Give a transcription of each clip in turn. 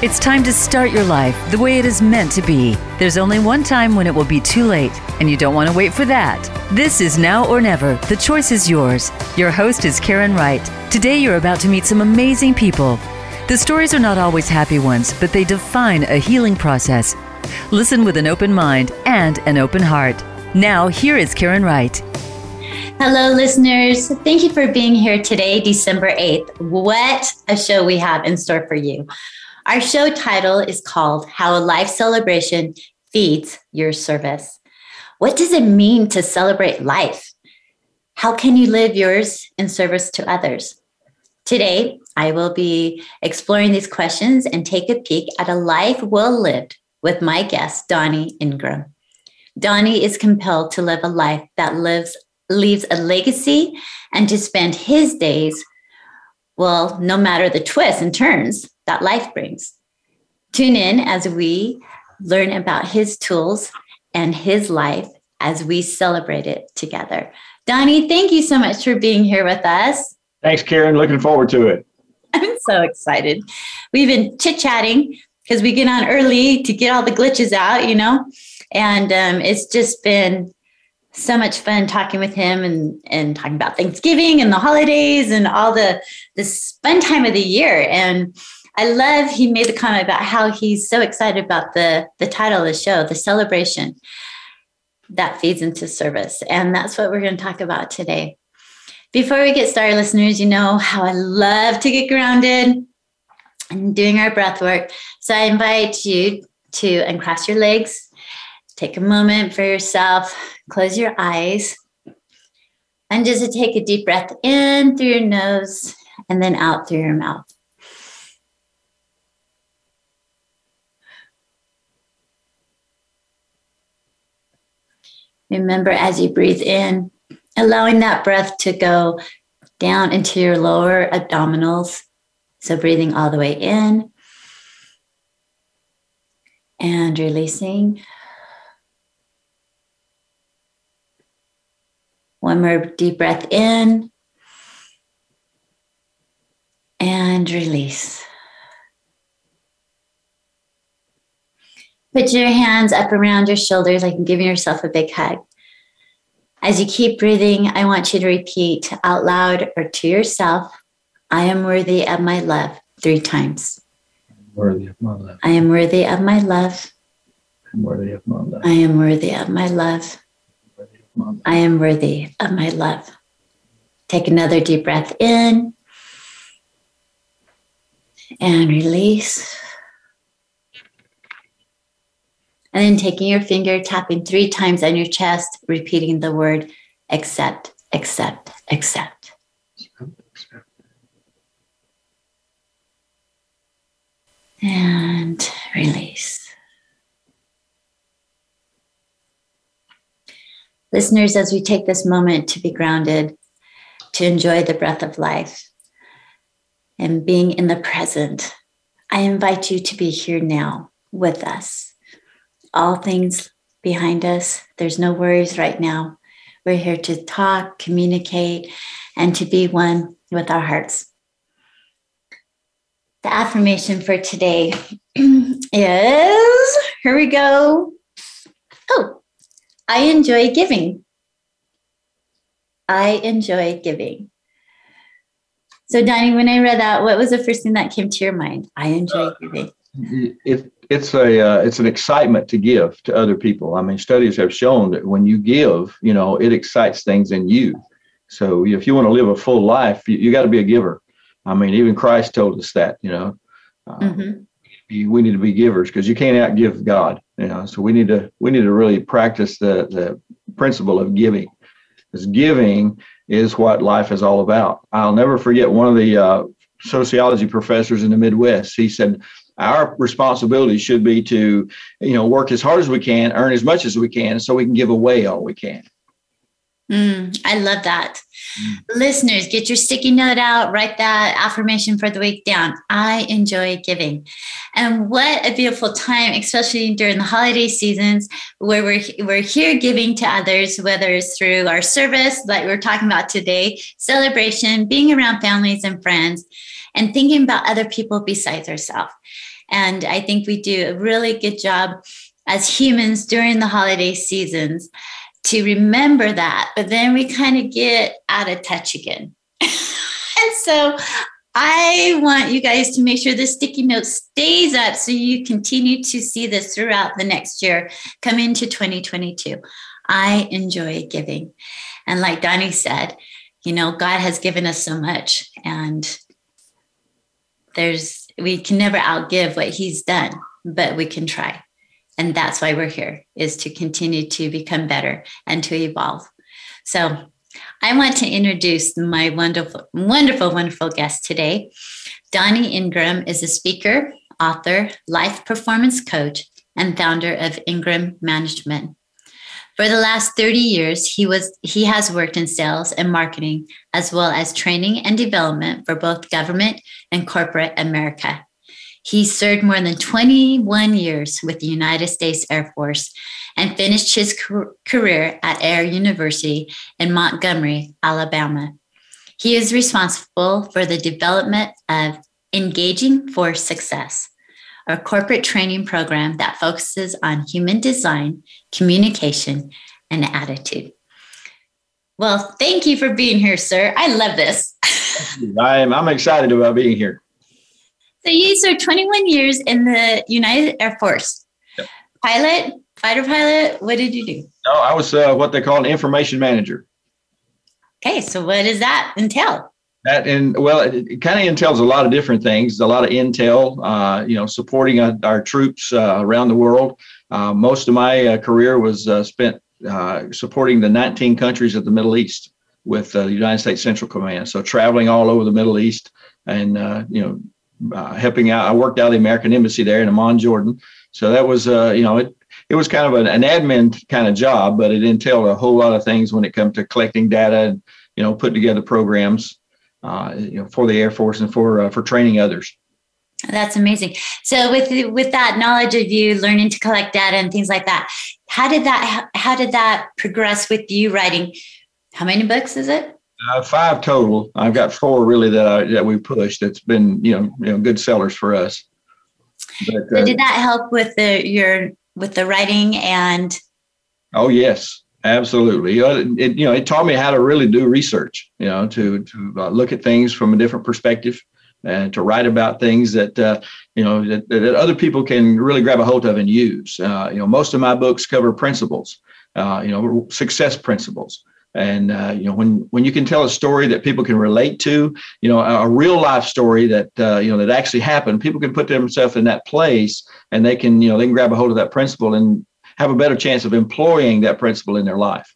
It's time to start your life the way it is meant to be. There's only one time when it will be too late, and you don't want to wait for that. This is Now or Never. The choice is yours. Your host is Karen Wright. Today, you're about to meet some amazing people. The stories are not always happy ones, but they define a healing process. Listen with an open mind and an open heart. Now, here is Karen Wright. Hello, listeners. Thank you for being here today, December 8th. What a show we have in store for you. Our show title is called How a Life Celebration Feeds Your Service. What does it mean to celebrate life? How can you live yours in service to others? Today, I will be exploring these questions and take a peek at a life well lived with my guest, Donnie Ingram. Donnie is compelled to live a life that lives leaves a legacy and to spend his days, well, no matter the twists and turns, that life brings. Tune in as we learn about his tools and his life as we celebrate it together. Donnie, thank you so much for being here with us. Thanks, Karen. Looking forward to it. I'm so excited. We've been chit chatting because we get on early to get all the glitches out, you know, and um, it's just been so much fun talking with him and and talking about Thanksgiving and the holidays and all the this fun time of the year. And I love he made the comment about how he's so excited about the the title of the show, the celebration that feeds into service. And that's what we're going to talk about today. Before we get started, listeners, you know how I love to get grounded and doing our breath work. So I invite you to uncross your legs, take a moment for yourself, close your eyes, and just take a deep breath in through your nose and then out through your mouth. Remember as you breathe in, allowing that breath to go down into your lower abdominals. So breathing all the way in and releasing. One more deep breath in and release. Put your hands up around your shoulders like giving yourself a big hug. As you keep breathing, I want you to repeat out loud or to yourself, I am worthy of my love three times. Worthy of my love. I am worthy of my love. I'm worthy of my love. I am worthy of my love. I am worthy of my love. Take another deep breath in and release. And then taking your finger, tapping three times on your chest, repeating the word accept, accept, accept. And release. Listeners, as we take this moment to be grounded, to enjoy the breath of life and being in the present, I invite you to be here now with us all things behind us. There's no worries right now. We're here to talk, communicate, and to be one with our hearts. The affirmation for today is here we go. Oh, I enjoy giving. I enjoy giving. So, Donnie, when I read that, what was the first thing that came to your mind? I enjoy giving. It, it's a uh, it's an excitement to give to other people. I mean, studies have shown that when you give, you know, it excites things in you. So if you want to live a full life, you, you got to be a giver. I mean, even Christ told us that. You know, uh, mm-hmm. we need to be givers because you can't outgive God. You know, so we need to we need to really practice the the principle of giving, because giving is what life is all about. I'll never forget one of the uh, sociology professors in the Midwest. He said our responsibility should be to you know work as hard as we can earn as much as we can so we can give away all we can. Mm, i love that. Mm. listeners get your sticky note out write that affirmation for the week down. I enjoy giving. And what a beautiful time especially during the holiday seasons where we're, we're here giving to others whether it's through our service like we're talking about today celebration being around families and friends and thinking about other people besides ourselves And I think we do a really good job as humans during the holiday seasons to remember that. But then we kind of get out of touch again. and so I want you guys to make sure the sticky note stays up so you continue to see this throughout the next year, come into 2022. I enjoy giving. And like Donnie said, you know, God has given us so much and there's we can never outgive what he's done, but we can try. And that's why we're here is to continue to become better and to evolve. So I want to introduce my wonderful, wonderful, wonderful guest today. Donnie Ingram is a speaker, author, life performance coach, and founder of Ingram Management. For the last 30 years, he was he has worked in sales and marketing as well as training and development for both government and corporate America. He served more than 21 years with the United States Air Force and finished his career at Air University in Montgomery, Alabama. He is responsible for the development of Engaging for Success, a corporate training program that focuses on human design, communication, and attitude. Well, thank you for being here, sir. I love this. I'm, I'm excited about being here. So you served 21 years in the United Air Force. Yep. Pilot, fighter pilot. What did you do? No, I was uh, what they call an information manager. Okay, so what does that entail? That and well, it, it kind of entails a lot of different things. A lot of intel, uh, you know, supporting uh, our troops uh, around the world. Uh, most of my uh, career was spent supporting the 19 countries of the Middle East with the United States Central Command. So traveling all over the Middle East and you know uh, helping out. I worked out the American Embassy there in Amman, Jordan. So that was, uh, you know, it, it was kind of an, an, admin kind of job, but it entailed a whole lot of things when it comes to collecting data and, you know, putting together programs, uh, you know, for the Air Force and for uh, for training others. That's amazing. So with with that knowledge of you learning to collect data and things like that, how did that how did that progress with you writing? How many books is it? Uh, five total. I've got four really that I, that we pushed. That's been you know you know good sellers for us. But, uh, did that help with the your with the writing and? Oh yes, absolutely. You know, it, you know it taught me how to really do research. You know to to uh, look at things from a different perspective and to write about things that uh, you know that, that, other people can really grab a hold of and use. Uh, you know, most of my books cover principles. Uh, you know, success principles and uh, you know when when you can tell a story that people can relate to you know a, a real life story that uh, you know that actually happened people can put themselves in that place and they can you know they can grab a hold of that principle and have a better chance of employing that principle in their life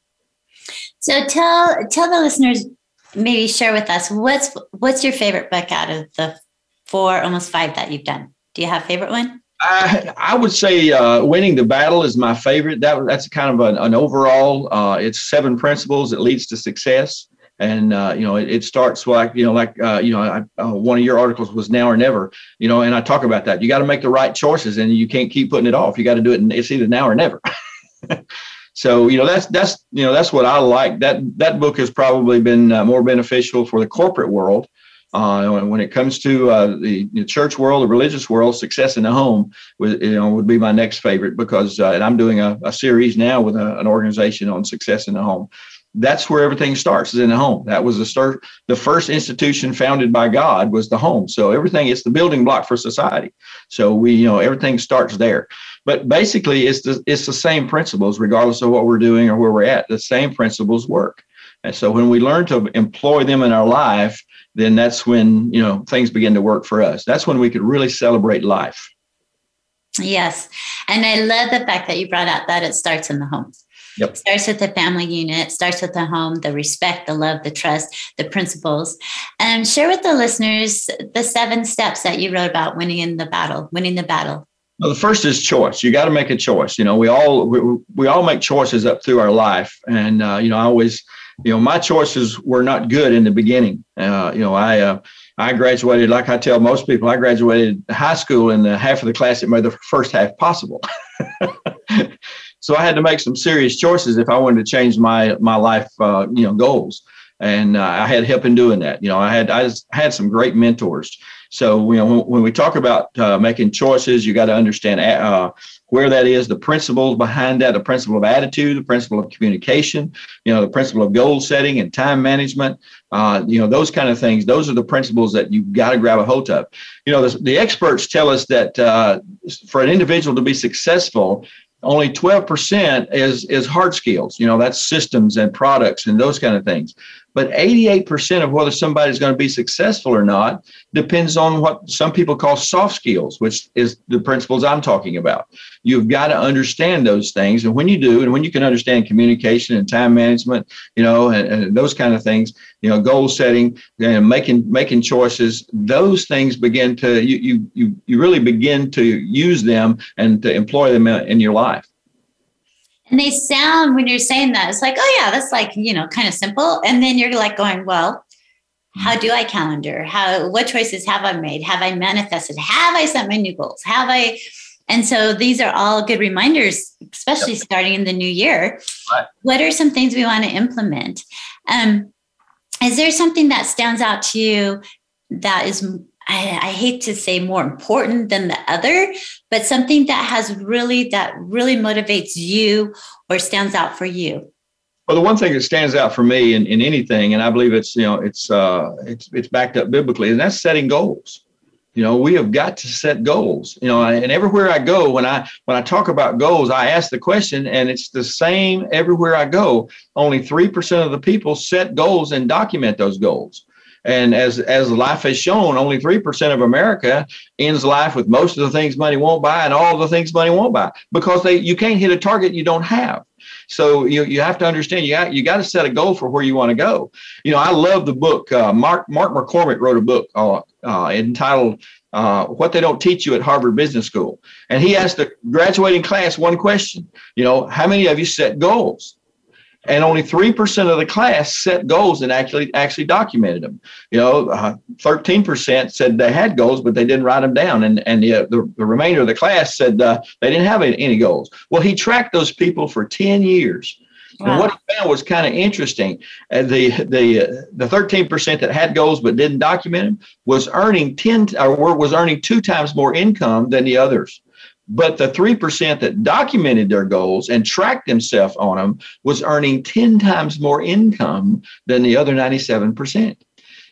so tell tell the listeners maybe share with us what's what's your favorite book out of the four almost five that you've done do you have a favorite one I, I would say uh, winning the battle is my favorite. That that's kind of an, an overall. Uh, it's seven principles that leads to success, and uh, you know it, it, starts like you know like uh, you know I, uh, one of your articles was now or never. You know, and I talk about that. You got to make the right choices, and you can't keep putting it off. You got to do it. And it's either now or never. so you know that's that's you know that's what I like. That that book has probably been uh, more beneficial for the corporate world uh, when it comes to uh, the, the, church world, the religious world, success in the home would, you know, would be my next favorite because, uh, and I'm doing a, a series now with a, an organization on success in the home. That's where everything starts is in the home. That was the start. The first institution founded by God was the home. So everything is the building block for society. So we, you know, everything starts there. But basically, it's the it's the same principles, regardless of what we're doing or where we're at. The same principles work. And so when we learn to employ them in our life, then that's when you know things begin to work for us. That's when we could really celebrate life. Yes, and I love the fact that you brought out that it starts in the home. Yep. Starts with the family unit, starts with the home, the respect, the love, the trust, the principles. And share with the listeners the seven steps that you wrote about winning in the battle, winning the battle. Well, the first is choice. You got to make a choice. You know, we all we, we all make choices up through our life, and uh, you know, I always you know, my choices were not good in the beginning. Uh, you know, I uh, I graduated like I tell most people. I graduated high school in the half of the class that made the first half possible. so I had to make some serious choices if I wanted to change my my life, uh, you know, goals. And uh, I had help in doing that. You know, I had I had some great mentors. So, you know, when, we talk about uh, making choices, you got to understand uh, where that is, the principles behind that, the principle of attitude, the principle of communication, you know, the principle of goal setting and time management, uh, you know, those kind of things. Those are the principles that you've got to grab a hold of. You know, the, the experts tell us that uh, for an individual to be successful, only 12% is is hard skills you know that's systems and products and those kind of things but 88% of whether somebody's going to be successful or not depends on what some people call soft skills, which is the principles I'm talking about. You've got to understand those things. And when you do, and when you can understand communication and time management, you know, and, and those kind of things, you know, goal setting and making making choices, those things begin to you you you you really begin to use them and to employ them in your life. And they sound, when you're saying that, it's like, oh, yeah, that's like, you know, kind of simple. And then you're like going, well, how do I calendar? How, what choices have I made? Have I manifested? Have I set my new goals? Have I? And so these are all good reminders, especially yep. starting in the new year. Right. What are some things we want to implement? Um, is there something that stands out to you that is I, I, hate to say more important than the other, but something that has really that really motivates you or stands out for you. Well, the one thing that stands out for me in, in anything, and I believe it's you know it's uh, it's it's backed up biblically, and that's setting goals. You know, we have got to set goals. You know, and everywhere I go, when I when I talk about goals, I ask the question, and it's the same everywhere I go. Only three percent of the people set goals and document those goals. And as as life has shown, only three percent of America ends life with most of the things money won't buy and all the things money won't buy because they you can't hit a target you don't have. So you you have to understand you got you got to set a goal for where you want to go. You know, I love the book. Uh, Mark Mark McCormack wrote a book uh, uh, entitled uh, "What They Don't Teach You at Harvard Business School," and he asked the graduating class one question. You know, how many of you set goals? And only 3% of the class set goals and actually actually documented them you know uh, 13% said they had goals but they didn't write them down. And and the, the, the remainder of the class said uh, they didn't have any, any, goals. Well he tracked those people for 10 years. Wow. and what he found was kind of interesting uh, the the the 13% that had goals but didn't document them was earning 10 or was earning two times more income than the others but the 3% that documented their goals and tracked themselves on them was earning 10 times more income than the other 97%.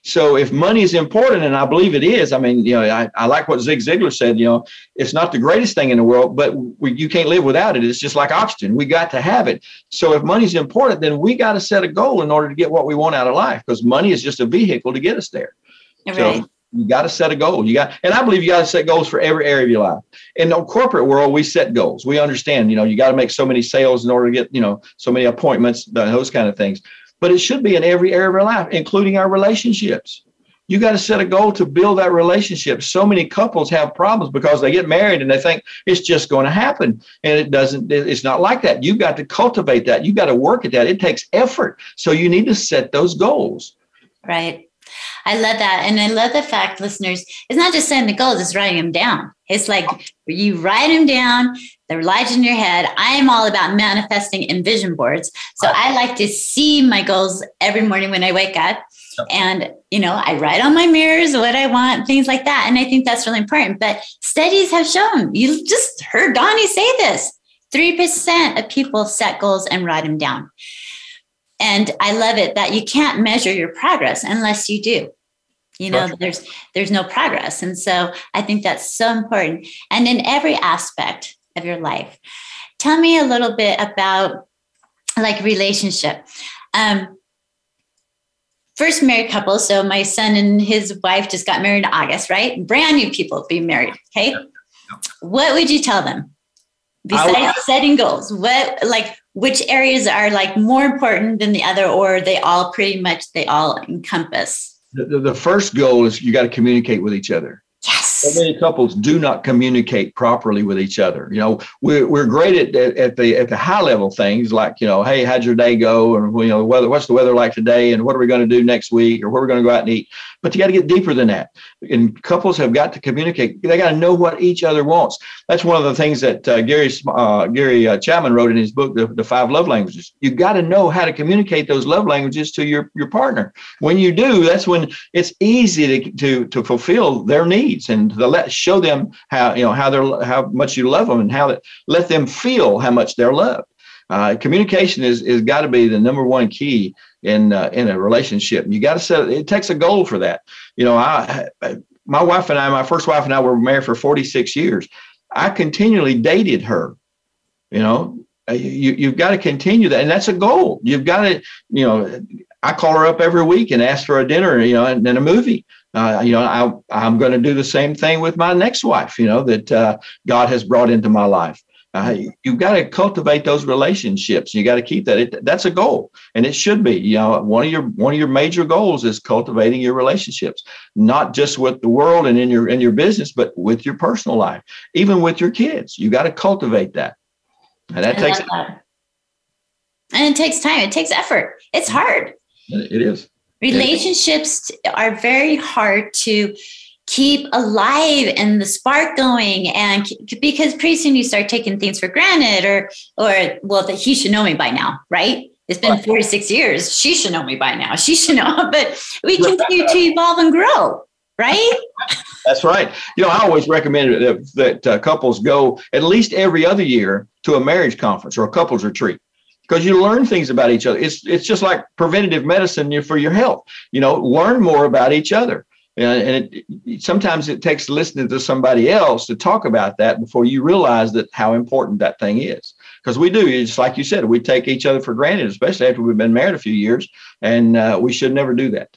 So if money is important, and I believe it is, I mean, you know, I, I like what Zig Ziglar said, you know, it's not the greatest thing in the world, but we, you can't live without it. It's just like oxygen. We got to have it. So if money is important, then we got to set a goal in order to get what we want out of life because money is just a vehicle to get us there. Right. So you got to set a goal. You got, and I believe you got to set goals for every area of your life. In the corporate world, we set goals. We understand, you know, you got to make so many sales in order to get, you know, so many appointments, those kind of things. But it should be in every area of our life, including our relationships. You got to set a goal to build that relationship. So many couples have problems because they get married and they think it's just going to happen. And it doesn't, it's not like that. You've got to cultivate that. You've got to work at that. It takes effort. So you need to set those goals. Right. I love that. And I love the fact, listeners, it's not just setting the goals, it's writing them down. It's like you write them down, they're lodged in your head. I am all about manifesting in vision boards. So I like to see my goals every morning when I wake up. And, you know, I write on my mirrors what I want, things like that. And I think that's really important. But studies have shown, you just heard Donnie say this 3% of people set goals and write them down. And I love it that you can't measure your progress unless you do. You know, there's there's no progress. And so I think that's so important. And in every aspect of your life. Tell me a little bit about like relationship. Um, first married couple. So my son and his wife just got married in August, right? Brand new people being married. Okay. What would you tell them besides would, setting goals? What like which areas are like more important than the other or they all pretty much they all encompass the, the first goal is you got to communicate with each other yes So many couples do not communicate properly with each other. You know, we're, we're great at, at, at, the at the high level things like, you know, hey, how'd your day go? And you know, weather, what's the weather like today? And what are we going to do next week? Or where we're going to go out and eat? But you got to get deeper than that. And couples have got to communicate. They got to know what each other wants. That's one of the things that uh, Gary uh, Gary uh, Chapman wrote in his book, the, the Five Love Languages. You got to know how to communicate those love languages to your your partner. When you do, that's when it's easy to to, to fulfill their needs and to let show them how you know how they're how much you love them and how that let them feel how much they're loved. Uh, communication is is got to be the number one key in uh, in a relationship. You got to set it takes a goal for that. You know, I my wife and I, my first wife and I were married for 46 years. I continually dated her. You know, uh, you you've got to continue that, and that's a goal. You've got to, you know, I call her up every week and ask for a dinner, you know, and then a movie. Uh, you know, I, I'm going to do the same thing with my next wife. You know, that uh, God has brought into my life. Uh, you've got to cultivate those relationships. You got to keep that. It, that's a goal, and it should be. You know, one of your one of your major goals is cultivating your relationships, not just with the world and in your in your business, but with your personal life, even with your kids. You got to cultivate that, and that I takes. That. And it takes time. It takes effort. It's hard. It is. Relationships are very hard to keep alive and the spark going. And because pretty soon you start taking things for granted or or well that he should know me by now right? It's been 46 years. She should know me by now. She should know but we continue to evolve and grow right? That's right. You know i always recommend that, that uh, couples go at least every other year to a marriage conference or a couples retreat because you learn things about each other. It's it's just like preventative medicine for your health. You know learn more about each other and it, sometimes it takes listening to somebody else to talk about that before you realize that how important that thing is. Because we do, it's like you said, we take each other for granted, especially after we've been married a few years, and uh, we should never do that.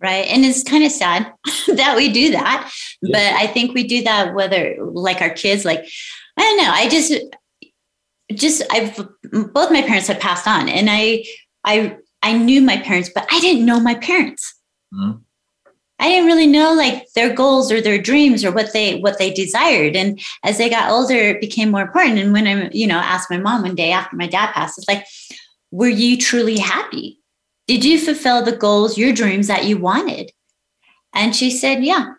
Right. And it's kind of sad that we do that. Yeah. But I think we do that whether like our kids, like, I don't know. I just, just, I've, both my parents have passed on and I, I, I knew my parents, but I didn't know my parents. Mm-hmm. I didn't really know like their goals or their dreams or what they what they desired. And as they got older, it became more important. And when I, you know, asked my mom one day after my dad passed, it's like, were you truly happy? Did you fulfill the goals, your dreams that you wanted? And she said, Yeah.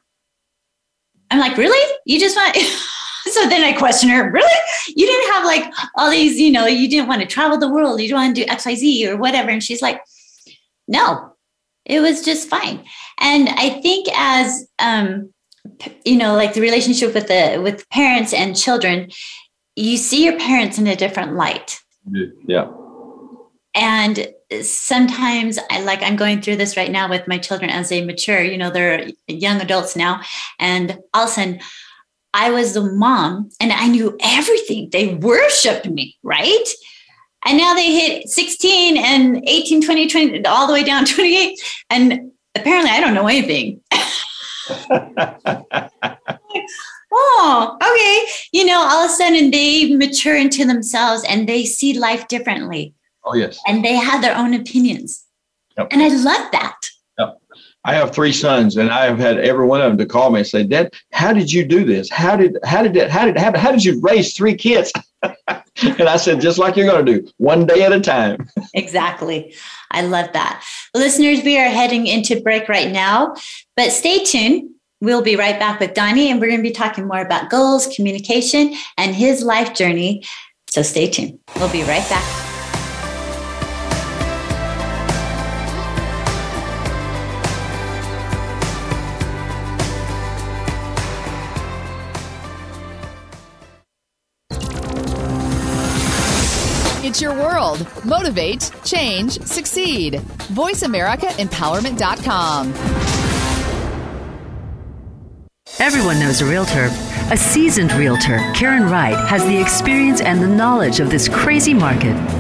I'm like, really? You just want so then I question her, really? You didn't have like all these, you know, you didn't want to travel the world, you don't want to do XYZ or whatever. And she's like, no, it was just fine. And i think as um you know like the relationship with the with parents and children you see your parents in a different light. Yeah. And sometimes i like i'm going through this right now with my children as they mature you know they're young adults now. And all of a sudden i was the mom and i knew everything. They worshiped me right and now they hit 16 and 18 20 20 all the way down 28 and apparently I don't know anything. oh, okay. You know, all of a sudden they mature into themselves and they see life differently. Oh, yes. And they have their own opinions. Yep. And I love that. I have three sons, and I have had every one of them to call me and say, "Dad, how did you do this? How did how did that how did happen? How did you raise three kids?" and I said, "Just like you're going to do, one day at a time." exactly. I love that. Listeners, we are heading into break right now, but stay tuned. We'll be right back with Donnie, and we're going to be talking more about goals, communication, and his life journey. So stay tuned. We'll be right back. World. Motivate, change, succeed. VoiceAmericaEmpowerment.com. Everyone knows a realtor. A seasoned realtor, Karen Wright, has the experience and the knowledge of this crazy market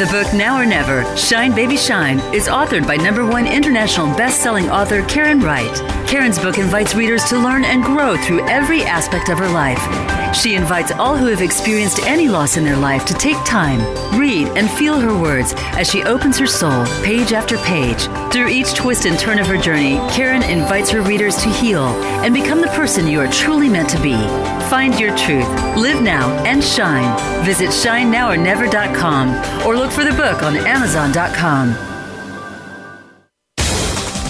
The book Now or Never, Shine Baby Shine, is authored by number one international best-selling author Karen Wright. Karen's book invites readers to learn and grow through every aspect of her life. She invites all who have experienced any loss in their life to take time, read, and feel her words as she opens her soul page after page. Through each twist and turn of her journey, Karen invites her readers to heal and become the person you are truly meant to be. Find your truth, live now, and shine. Visit shinenowornever.com or look for the book on amazon.com.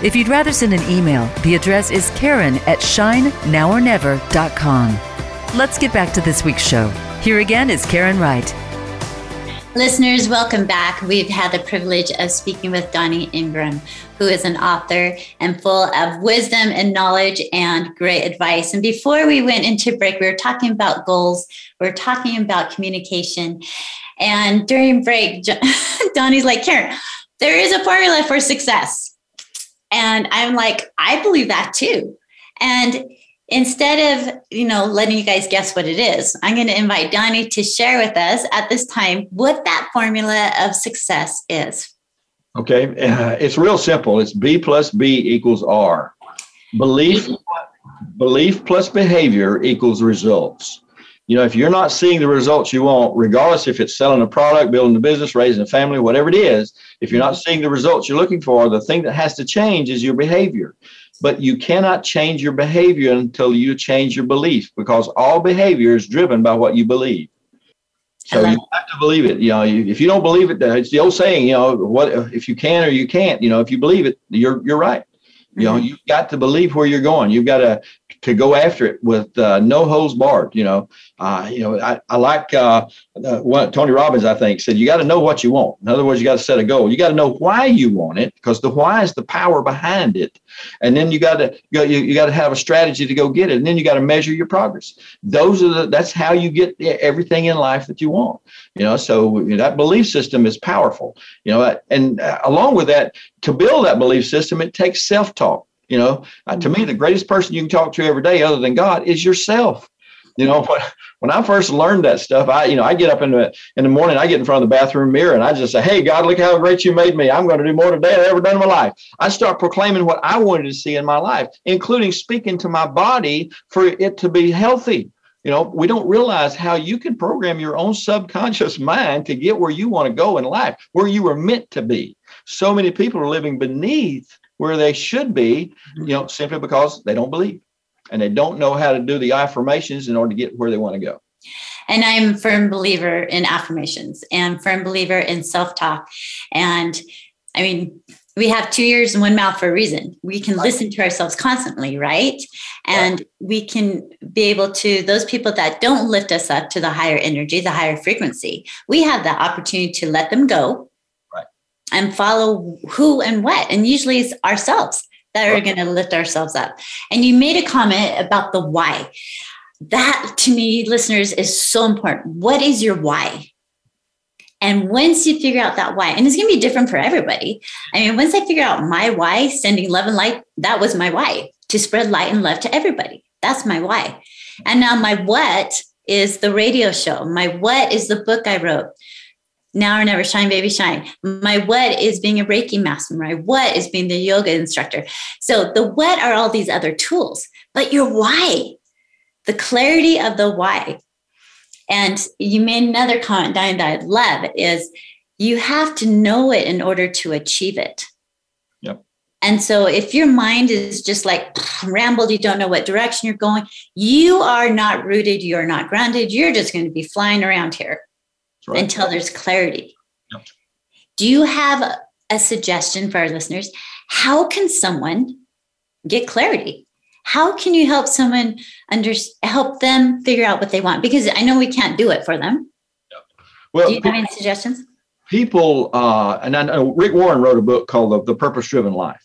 If you'd rather send an email, the address is karen at shinenowornever.com. Let's get back to this week's show. Here again is Karen Wright. Listeners, welcome back. We've had the privilege of speaking with Donnie Ingram, who is an author and full of wisdom and knowledge and great advice. And before we went into break, we were talking about goals, we are talking about communication. And during break, Donnie's like, Karen, there is a formula for success. And I'm like, I believe that too. And instead of you know letting you guys guess what it is i'm going to invite donnie to share with us at this time what that formula of success is. Okay uh, it's real simple. It's b plus b equals r. Belief. belief plus behavior equals results you know if you're not seeing the results you want regardless if it's selling a product building a business raising a family whatever it is if you're not seeing the results you're looking for the thing that has to change is your behavior but you cannot change your behavior until you change your belief because all behavior is driven by what you believe. So you have to believe it. You know, if you don't believe it, it's the old saying. You know, what if you can or you can't? You know, if you believe it, you're you're right. You know, mm-hmm. you've got to believe where you're going. You've got to to go after it with uh, no holes barred. You know, uh, you know, I, I like uh, what Tony Robbins I think said. You got to know what you want. In other words, you got to set a goal. You got to know why you want it because the why is the power behind it. And then you got to you, you got to have a strategy to go get it. And then you got to measure your progress. Those are the that's how you get everything in life that you want. You know, so you know, that belief system is powerful. You know, and uh, along with that, to build that belief system, it takes self talk. You know, uh, to me, the greatest person you can talk to every day, other than God, is yourself. You know, when, when I first learned that stuff, I, you know, I get up in the in the morning, I get in front of the bathroom mirror, and I just say, "Hey, God, look how great you made me! I'm going to do more today than I've ever done in my life." I start proclaiming what I wanted to see in my life, including speaking to my body for it to be healthy. You know, we don't realize how you can program your own subconscious mind to get where you want to go in life, where you were meant to be. So many people are living beneath where they should be, mm-hmm. you know, simply because they don't believe and they don't know how to do the affirmations in order to get where they want to go. And I'm a firm believer in affirmations and firm believer in self-talk. And I mean, we have two ears and one mouth for a reason. We can listen to ourselves constantly, right? And right. we can be able to, those people that don't lift us up to the higher energy, the higher frequency, we have the opportunity to let them go and follow who and what. And usually it's ourselves that are going to lift ourselves up. And you made a comment about the why. That to me, listeners, is so important. What is your why? And once you figure out that why, and it's going to be different for everybody. I mean, once I figure out my why, sending love and light, that was my why to spread light and love to everybody. That's my why. And now my what is the radio show. My what is the book I wrote. Now or never, shine, baby, shine. My what is being a Reiki master. My what is being the yoga instructor. So the what are all these other tools, but your why, the clarity of the why. And you made another comment, Diane, that I love is you have to know it in order to achieve it. Yep. And so if your mind is just like rambled, you don't know what direction you're going, you are not rooted, you're not grounded, you're just going to be flying around here right. until there's clarity. Yep. Do you have a, suggestion for our listeners? How can someone get clarity? How can you help someone under help them figure out what they want? Because I know we can't do it for them. Yep. Well, do you have any suggestions? People, uh, and I know Rick Warren wrote a book called The, the Purpose Driven Life.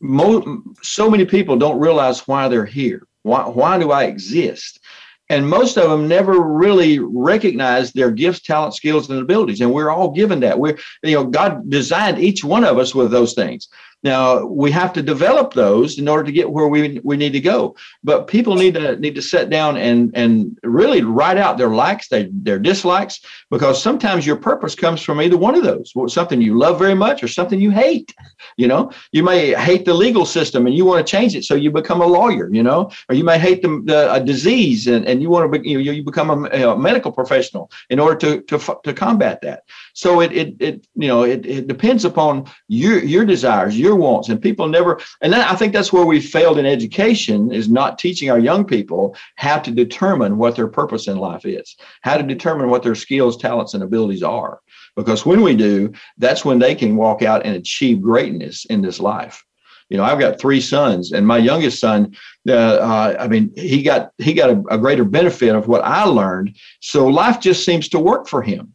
Mo- so many people don't realize why they're here. Why, why do I exist? And most of them never really recognize their gifts talents skills and abilities. And we're all given that. We're you know god designed each one of us with those things now we have to develop those in order to get where we, we need to go. But people need to need to sit down and and really write out their likes, their, their dislikes, because sometimes your purpose comes from either one of those. Something you love very much or something you hate. You know, you may hate the legal system and you want to change it, so you become a lawyer. You know, or you may hate the, the a disease and, and you want to be, you, you become a, a medical professional in order to to to combat that. So it it, it you know it, it depends upon your your desires, your wants, and people never. And then I think that's where we failed in education is not teaching our young people how to determine what their purpose in life is, how to determine what their skills, talents, and abilities are. Because when we do, that's when they can walk out and achieve greatness in this life you know i've got three sons and my youngest son uh, uh, i mean he got he got a, a, greater benefit of what i learned so life just seems to work for him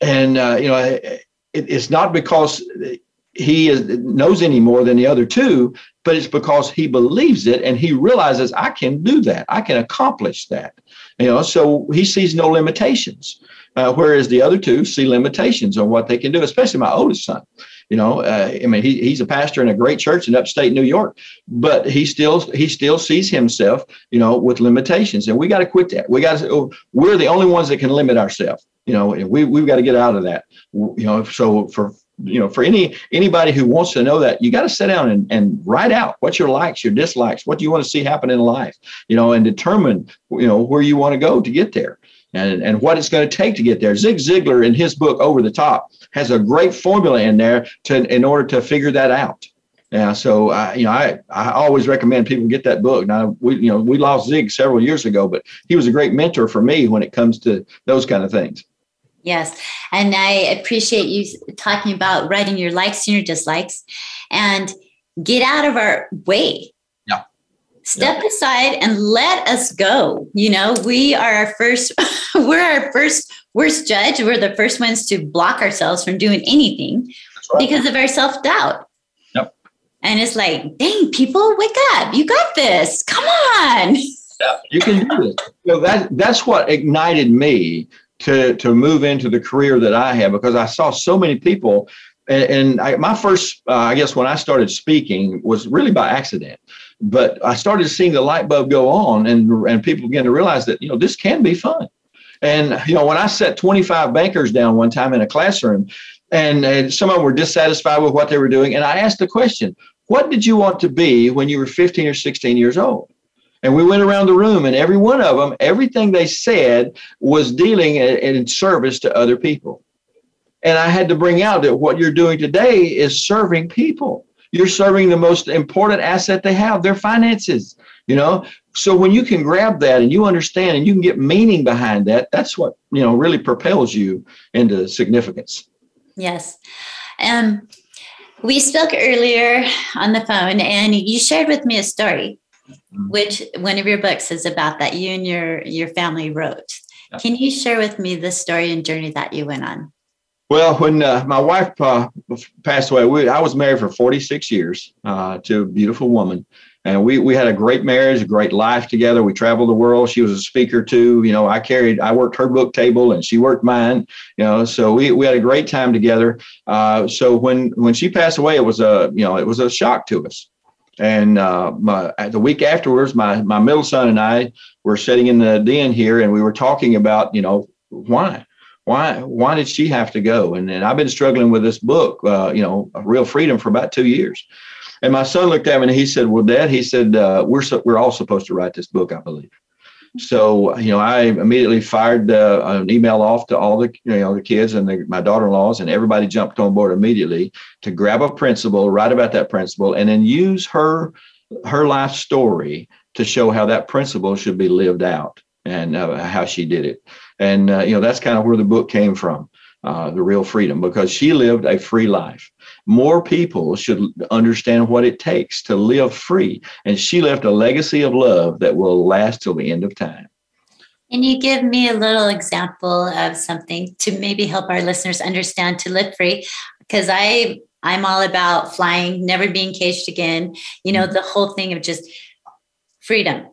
and uh, you know it, it's not because he is, knows any more than the other two but it's because he believes it and he realizes i can do that. I can accomplish that. You know so he sees no limitations. Uh, whereas the other two see limitations on what they can do especially my oldest son. You know uh, i mean he, he's a pastor in a great church in upstate new york but he still he still sees himself you know with limitations. And we got to quit that. We got to oh, we're the only ones that can limit ourselves you know we, we've got to get out of that you know so for you know for any anybody who wants to know that you got to sit down and, and write out what your likes your dislikes what do you want to see happen in life you know and determine you know where you want to go to get there and, and what it's going to take to get there zig ziglar in his book over the top has a great formula in there to in order to figure that out yeah, so I, you know, I, I always recommend people get that book. Now we, you know, we lost Zig several years ago, but he was a great mentor for me when it comes to those kind of things. Yes. And I appreciate you talking about writing your likes and your dislikes and get out of our way. Yeah. Step yeah. aside and let us go. You know, we are our first, we're our first worst judge. We're the first ones to block ourselves from doing anything right. because of our self doubt. Yep. And it's like, dang, people, wake up. You got this. Come on. Yeah, you can do this. So that that's what ignited me to to move into the career that I have because I saw so many people. And, and I, my first, uh, I guess, when I started speaking was really by accident. But I started seeing the light bulb go on, and and people began to realize that you know this can be fun. And you know, when I set 25 bankers down one time in a classroom, and, and some of them were dissatisfied with what they were doing, and I asked the question, "What did you want to be when you were 15 or 16 years old?" And we went around the room, and every one of them, everything they said was dealing in service to other people. And I had to bring out that what you're doing today is serving people. You're serving the most important asset they have, their finances. You know, so when you can grab that and you understand and you can get meaning behind that, that's what you know really propels you into significance. Yes. Um, we spoke earlier on the phone, and you shared with me a story. Which one of your books is about that you and your your family wrote. Yeah. Can you share with me the story and journey that you went on? Well, when uh, my wife uh, passed away, we, I was married for 46 years uh, to a beautiful woman. and we we had a great marriage, a great life together. We traveled the world. She was a speaker too. You know, I carried, I worked her book table, and she worked mine. You know, so we we had a great time together. Uh, so when when she passed away, it was a you know it was a shock to us. And uh, my, the week afterwards, my my middle son and I were sitting in the den here, and we were talking about you know why why why did she have to go? And, and I've been struggling with this book, uh, you know, Real Freedom, for about two years. And my son looked at me and he said, "Well, Dad," he said, uh, "We're we're all supposed to write this book, I believe." So you know, I immediately fired an email off to all the you know the kids and the, my daughter-in-laws, and everybody jumped on board immediately to grab a principle, write about that principle, and then use her her life story to show how that principle should be lived out and uh, how she did it. And uh, you know, that's kind of where the book came from, uh, the real freedom, because she lived a free life more people should understand what it takes to live free. And she left a legacy of love that will last till the end of time. Can you give me a little example of something to maybe help our listeners understand to live free? Because I I'm all about flying, never being caged again. You know, mm-hmm. the whole thing of just freedom.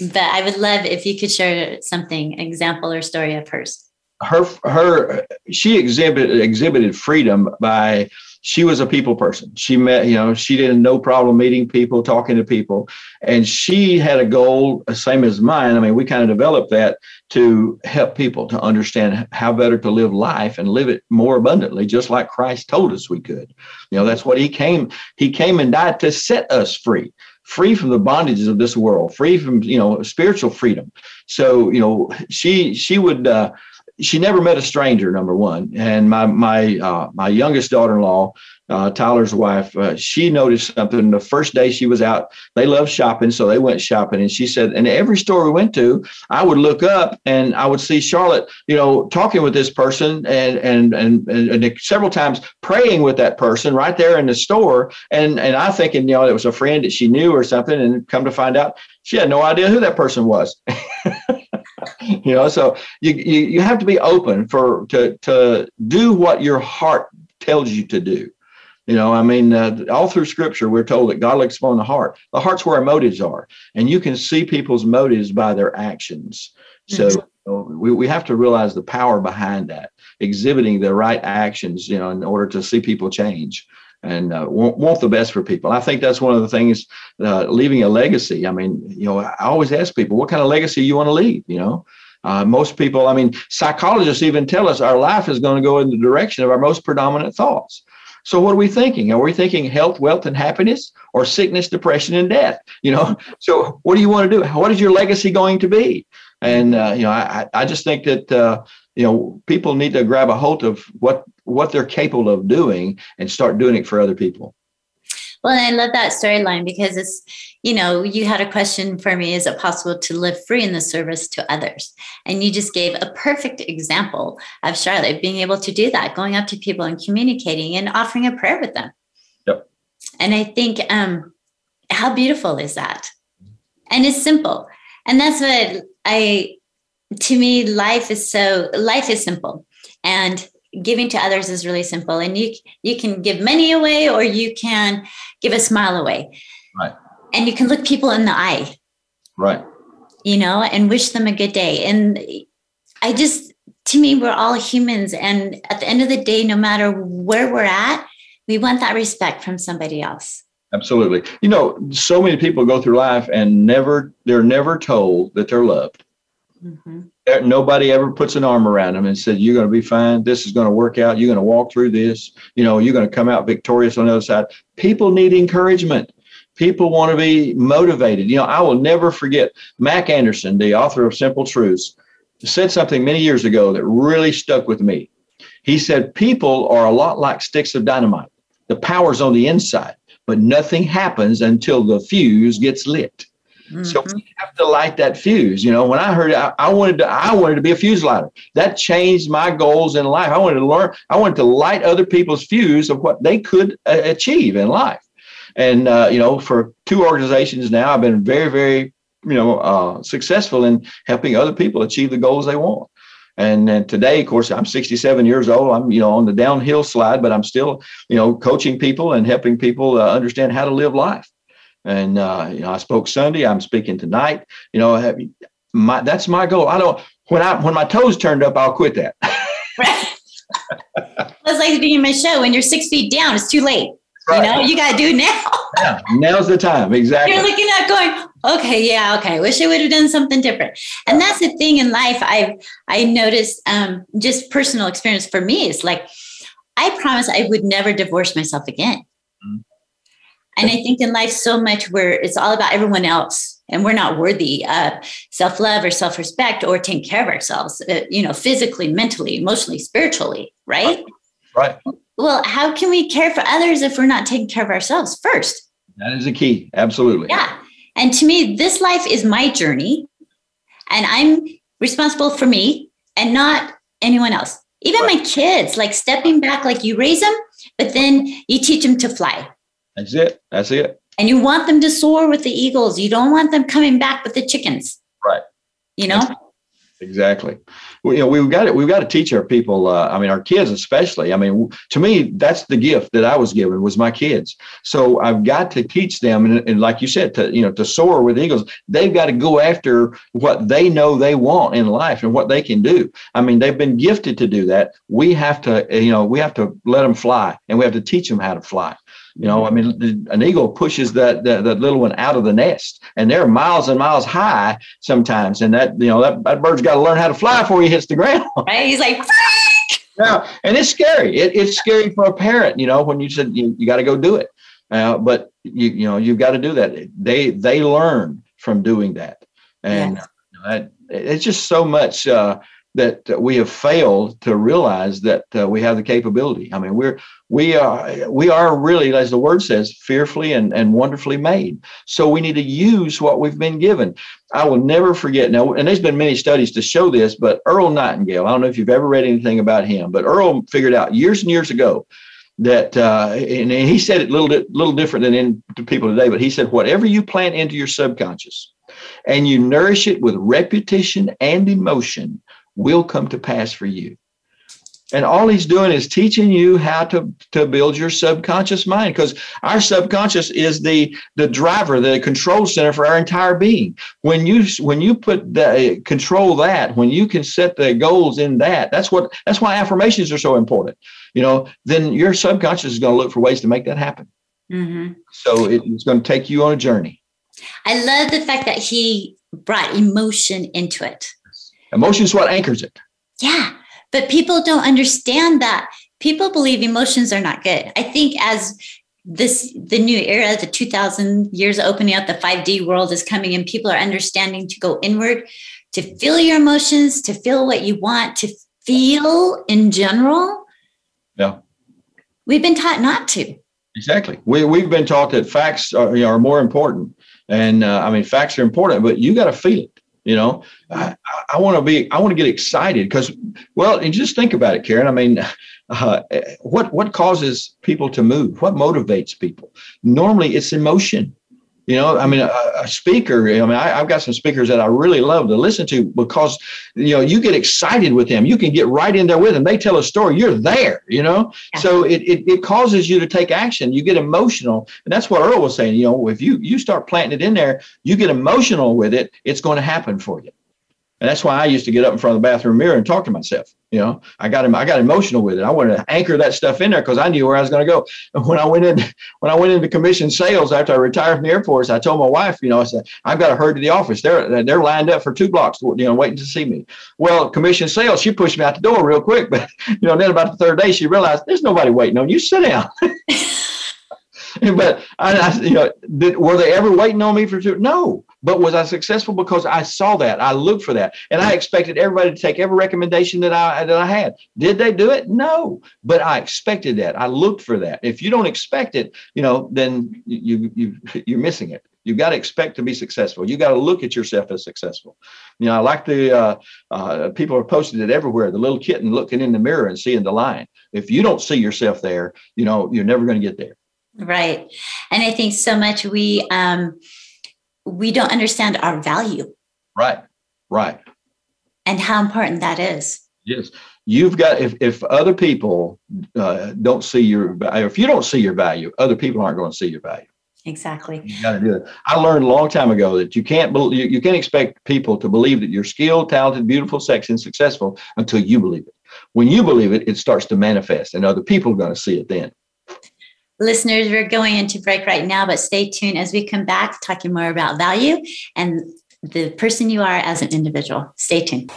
But I would love if you could share something, example or story of hers. Her her she exhibited exhibited freedom by she was a people person. She met, you know, she didn't no problem meeting people, talking to people, and she had a goal, same as mine. I mean, we kind of developed that to help people to understand how better to live life and live it more abundantly, just like Christ told us we could. You know, that's what He came. He came and died to set us free free from the bondages of this world free from you know spiritual freedom so you know she she would uh, she never met a stranger. Number one, and my my uh, my youngest daughter-in-law, uh, Tyler's wife, uh, she noticed something the first day she was out. They love shopping, so they went shopping, and she said, and every store we went to, I would look up and I would see Charlotte, you know, talking with this person, and and and, and, and several times praying with that person right there in the store, and and I thinking, you know, it was a friend that she knew or something, and come to find out, she had no idea who that person was. you know so you, you you have to be open for to to do what your heart tells you to do. You know i mean uh, all through scripture we're told that god looks upon the heart. The heart's where our motives are and you can see people's motives by their actions. So mm-hmm. we, we have to realize the power behind that exhibiting the right actions you know in order to see people change and uh, want, want, the best for people. I think that's one of the things, uh, leaving a legacy. I mean, you know, I always ask people, what kind of legacy you want to leave? You know, uh, most people, I mean, psychologists even tell us our life is going to go in the direction of our most predominant thoughts. So what are we thinking? Are we thinking health, wealth, and happiness, or sickness, depression, and death? You know. So what do you want to do? What is your legacy going to be? And uh, you know, I I just think that uh, you know people need to grab a hold of what what they're capable of doing and start doing it for other people. Well, I love that storyline because it's, you know, you had a question for me is it possible to live free in the service to others? And you just gave a perfect example of Charlotte being able to do that, going up to people and communicating and offering a prayer with them. Yep. And I think, um, how beautiful is that? And it's simple. And that's what I, to me, life is so, life is simple. And giving to others is really simple. And you you can give money away or you can give a smile away. Right. And you can look people in the eye. Right. You know and wish them a good day. And i just to me we're all humans. And at the end of the day no matter where we're at we want that respect from somebody else. Absolutely. You know so many people go through life and never they're never told that they're loved mm-hmm nobody ever puts an arm around them and said, You're going to be fine. This is going to work out. You're going to walk through this. You know, you're going to come out victorious on the other side. People need encouragement. People want to be motivated. You know, I will never forget Mac Anderson, the author of Simple Truths, said something many years ago that really stuck with me. He said, People are a lot like sticks of dynamite. The power's on the inside, but nothing happens until the fuse gets lit. Mm-hmm. So we have to light that fuse. You know, when I heard it, I, I, wanted to, I wanted to be a fuse lighter. That changed my goals in life. I wanted to learn, I wanted to light other people's fuse of what they could uh, achieve in life. And, uh, you know, for two organizations now, I've been very, very, you know, uh, successful in helping other people achieve the goals they want. And, and today, of course, I'm 67 years old. I'm, you know, on the downhill slide, but I'm still, you know, coaching people and helping people uh, understand how to live life And uh, you know, I spoke Sunday. I'm speaking tonight. You know, my that's my goal. I don't when I when my toes turned up, I'll quit that. It's like being in my show. When you're six feet down, it's too late. Right. You know, you got to do it now. yeah, now's the time. Exactly. You're looking at going, okay, yeah, okay. Wish I would have done something different. And that's the thing in life. I've I noticed um, just personal experience for me is like, I promise I would never divorce myself again. And I think in life so much where it's all about everyone else and we're not worthy of self-love or self-respect or taking care of ourselves, uh, you know, physically, mentally, emotionally, spiritually, right? Right. Well, how can we care for others if we're not taking care of ourselves first? That is the key. Absolutely. Yeah. And to me, this life is my journey, and I'm responsible for me and not anyone else. Even right. my kids, like stepping back, like you raise them, but then you teach them to fly. That's it. That's it. And you want them to soar with the eagles. You don't want them coming back with the chickens. Right. You know? Exactly. you know, we've got it. We've got to teach our people. Uh, I mean, our kids especially. I mean, to me, that's the gift that I was given was my kids. So I've got to teach them, and, and like you said, to you know, to soar with eagles. They've got to go after what they know they want in life and what they can do. I mean, they've been gifted to do that. We have to, you know, we have to let them fly, and we have to teach them how to fly. You know, I mean, the, an eagle pushes that, that, that little one out of the nest, and they're miles and miles high sometimes. And that you know that, that bird's got to learn how to fly before he hits the ground. Right? He's like. yeah, and it's scary. It, it's scary for a parent, you know, when you said you, you got to go do it. Uh, but you you know you've got to do that. They they learn from doing that, and yes. that, it's just so much. Uh, that we have failed to realize that uh, we have the capability. I mean, we're we are we are really, as the word says, fearfully and, and wonderfully made. So we need to use what we've been given. I will never forget now, and there's been many studies to show this, but Earl Nightingale, I don't know if you've ever read anything about him, but Earl figured out years and years ago that uh, and, he said it a little bit, little different than in, to people today, but he said, whatever you plant into your subconscious and you nourish it with repetition and emotion will come to pass for you. And all he's doing is teaching you how to, to build your subconscious mind because our subconscious is the, the driver, the control center for our entire being. When you when you put the control that, when you can set the goals in that, that's what that's why affirmations are so important. You know, then your subconscious is going to look for ways to make that happen. Mm-hmm. So it, it's going to take you on a journey. I love the fact that he brought emotion into it. Emotion is what anchors it. Yeah. But people don't understand that. People believe emotions are not good. I think as this the new era, the 2000 years opening up, the 5D world is coming and people are understanding to go inward, to feel your emotions, to feel what you want, to feel in general. Yeah. We've been taught not to. Exactly. We, we've been taught that facts are, are more important. And uh, I mean, facts are important, but you got to feel it. You know, I, I want to be, I want to get excited because, well, and just think about it, Karen. I mean, uh, what what causes people to move? What motivates people? Normally, it's emotion. You know, I mean, a, a speaker. I mean, I, have got some speakers that I really love to listen to because, you know, you get excited with them. You can get right in there with them. They tell a story. You're there. You know, yeah. so it, it it causes you to take action. You get emotional, and that's what Earl was saying. You know, if you you start planting it in there, you get emotional with it. It's going to happen for you. And that's why I used to get up in front of the bathroom mirror and talk to myself. You know, I got him, I got emotional with it. I wanted to anchor that stuff in there because I knew where I was going to go. And when I went in, when I went into commission sales after I retired from the Air Force, I told my wife, you know, I said, I've got to hurry to the office. They're they're lined up for two blocks, you know, waiting to see me. Well, commission sales, she pushed me out the door real quick, but you know, then about the third day, she realized there's nobody waiting on you. Sit down. but I, I, you know, did, were they ever waiting on me for two? No. But was I successful because I saw that, I looked for that, and I expected everybody to take every recommendation that I that I had. Did they do it? No. But I expected that. I looked for that. If you don't expect it, you know, then you you you're missing it. You've got to expect to be successful. You got to look at yourself as successful. You know, I like the uh, uh, people are posting it everywhere. The little kitten looking in the mirror and seeing the lion. If you don't see yourself there, you know, you're never going to get there. Right. And I think so much we um we don't understand our value. Right. Right. And how important that is. Yes. You've got if if other people uh, don't see your value, if you don't see your value, other people aren't going to see your value. Exactly. You got to do it. I learned a long time ago that you can't be, you, you can't expect people to believe that you're skilled, talented, beautiful, sexy, and successful until you believe it. When you believe it, it starts to manifest, and other people are going to see it then. Listeners, we're going into break right now, but stay tuned as we come back talking more about value and the person you are as an individual. Stay tuned.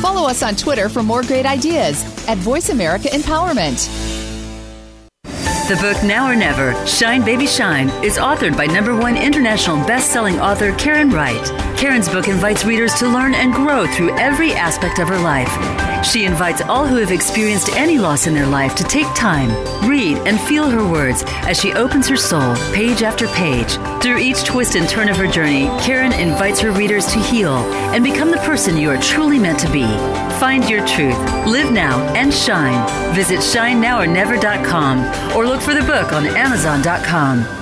Follow us on Twitter for more great ideas at Voice America Empowerment. The book Now or Never, Shine Baby Shine, is authored by number one international best-selling author Karen Wright. Karen's book invites readers to learn and grow through every aspect of her life. She invites all who have experienced any loss in their life to take time, read, and feel her words as she opens her soul page after page. Through each twist and turn of her journey, Karen invites her readers to heal and become the person you are truly meant to be. Find your truth, live now, and shine. Visit shinenowornever.com or look for the book on amazon.com.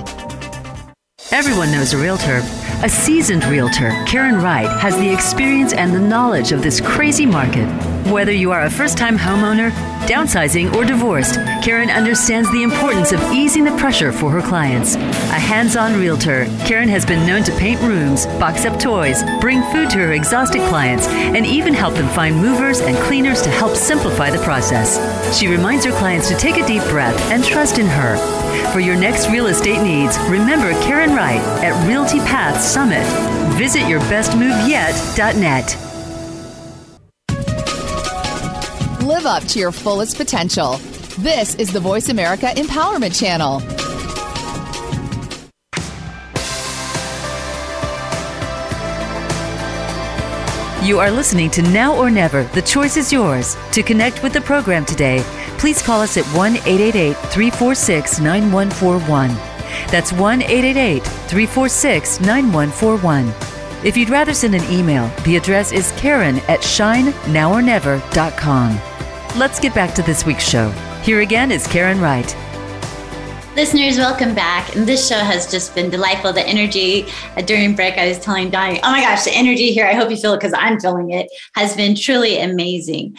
Everyone knows a realtor. A seasoned realtor, Karen Wright, has the experience and the knowledge of this crazy market. Whether you are a first time homeowner, downsizing, or divorced, Karen understands the importance of easing the pressure for her clients. A hands on realtor, Karen has been known to paint rooms, box up toys, bring food to her exhausted clients, and even help them find movers and cleaners to help simplify the process. She reminds her clients to take a deep breath and trust in her. For your next real estate needs, remember Karen Wright at Realty Path Summit. Visit yourbestmoveyet.net. Live up to your fullest potential. This is the Voice America Empowerment Channel. You are listening to Now or Never. The choice is yours. To connect with the program today, please call us at 1 888 346 9141. That's 1 888 346 9141. If you'd rather send an email, the address is karen at shinenowornever.com. Let's get back to this week's show. Here again is Karen Wright. Listeners, welcome back. And this show has just been delightful. The energy uh, during break, I was telling Donnie, oh my gosh, the energy here, I hope you feel it because I'm feeling it, has been truly amazing.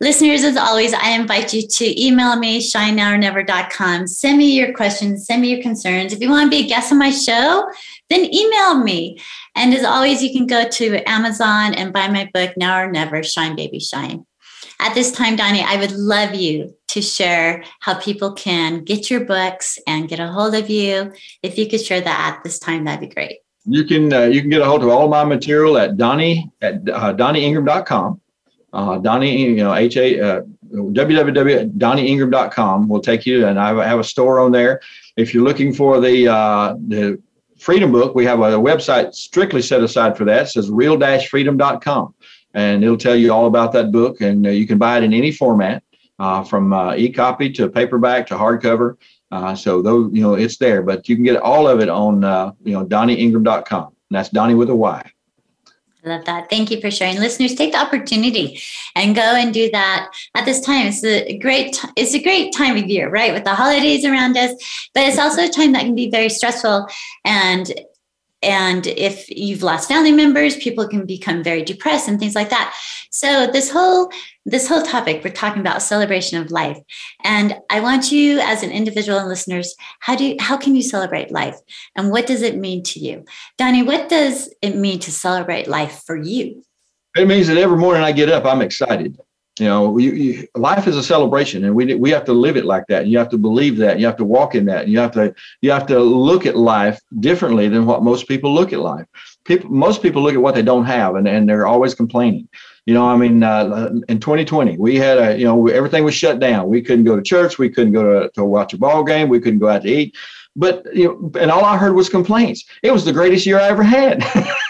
Listeners, as always, I invite you to email me, shinenowornever.com. Send me your questions, send me your concerns. If you want to be a guest on my show, then email me. And as always, you can go to Amazon and buy my book, Now or Never Shine Baby Shine. At this time, Donnie, I would love you to share how people can get your books and get a hold of you. If you could share that at this time, that'd be great. You can uh, you can get a hold of all my material at Donnie at uh, DonnieIngram.com. Uh, Donnie, you know, H A uh, www.donnieingram.com will take you, and I have a store on there. If you're looking for the uh, the Freedom Book, we have a website strictly set aside for that. It says real-freedom.com, and it'll tell you all about that book, and uh, you can buy it in any format uh, from uh, e-copy to paperback to hardcover. Uh, so those, you know, it's there, but you can get all of it on, uh, you know, DonnieIngram.com. And that's Donnie with a Y. Love that. Thank you for sharing. Listeners, take the opportunity and go and do that at this time. It's a great it's a great time of year, right? With the holidays around us, but it's also a time that can be very stressful and and if you've lost family members people can become very depressed and things like that so this whole this whole topic we're talking about celebration of life and i want you as an individual and listeners how do you, how can you celebrate life and what does it mean to you donnie what does it mean to celebrate life for you it means that every morning i get up i'm excited you know, you, you, life is a celebration, and we we have to live it like that. You have to believe that. You have to walk in that. And You have to you have to look at life differently than what most people look at life. People, most people look at what they don't have, and, and they're always complaining. You know, I mean, uh, in 2020, we had a you know everything was shut down. We couldn't go to church. We couldn't go to, to watch a ball game. We couldn't go out to eat. But you know, and all I heard was complaints. It was the greatest year I ever had.